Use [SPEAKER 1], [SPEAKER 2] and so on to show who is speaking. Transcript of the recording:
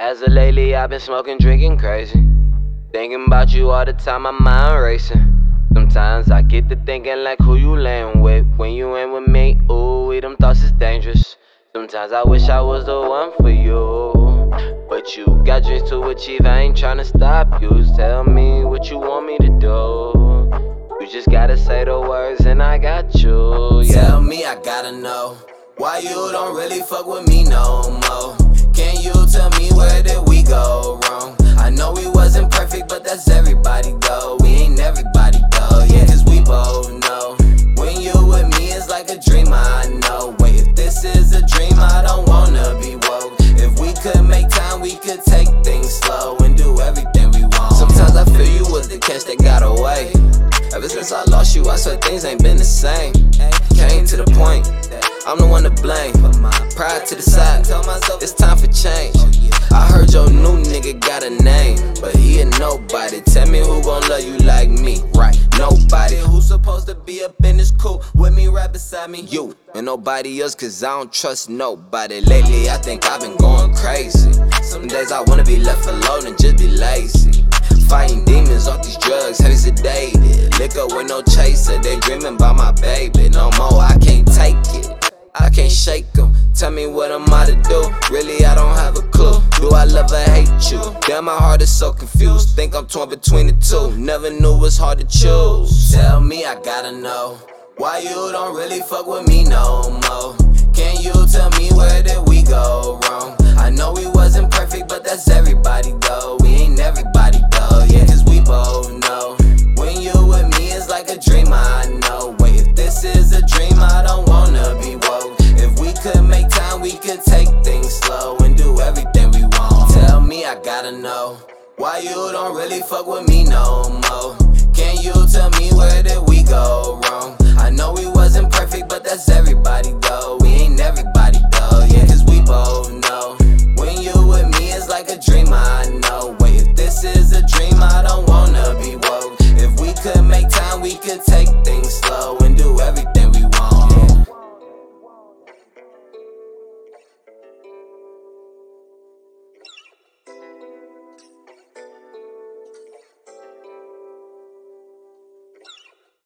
[SPEAKER 1] As of lately, I've been smoking, drinking crazy. Thinking about you all the time, my mind racing. Sometimes I get to thinking like who you laying with. When you ain't with me, ooh, we them thoughts is dangerous. Sometimes I wish I was the one for you. But you got dreams to achieve, I ain't tryna stop you. Tell me what you want me to do. You just gotta say the words and I got you. Yeah.
[SPEAKER 2] Tell me, I gotta know why you don't really fuck with me no more. Like a dream, I know. Wait, if this is a dream, I don't wanna be woke. If we could make time, we could take things slow and do everything we want. Sometimes I feel you was the catch that got away. Ever since I lost you, I swear things ain't been the same. Came to the point, I'm the one to blame. Pride to the side, it's time for change. I heard your new nigga got a name, but he a nobody. Tell me who gon' love you like to be up in this cool with me right beside me? You and nobody else, cause I don't trust nobody. Lately, I think I've been going crazy. Some days I wanna be left alone and just be lazy. Fighting demons off these drugs, heavy sedated. Liquor with no chaser, they dreaming about my baby. No more, I can't take it. I can't shake them. Tell me what I'm I to do? Really, I don't have a. Do I love or hate you? Damn, my heart is so confused. Think I'm torn between the two. Never knew it's hard to choose. Tell me, I gotta know. Why you don't really fuck with me no more? Can you tell me where did we go why you don't really fuck with me no more. Can you tell me where did we go wrong? I know we wasn't perfect, but that's everybody though. We ain't everybody though, yeah, cause we both know. When you with me, is like a dream, I know. Wait, if this is a dream, I don't wanna be woke. If we could make time, we could take things slow and do everything.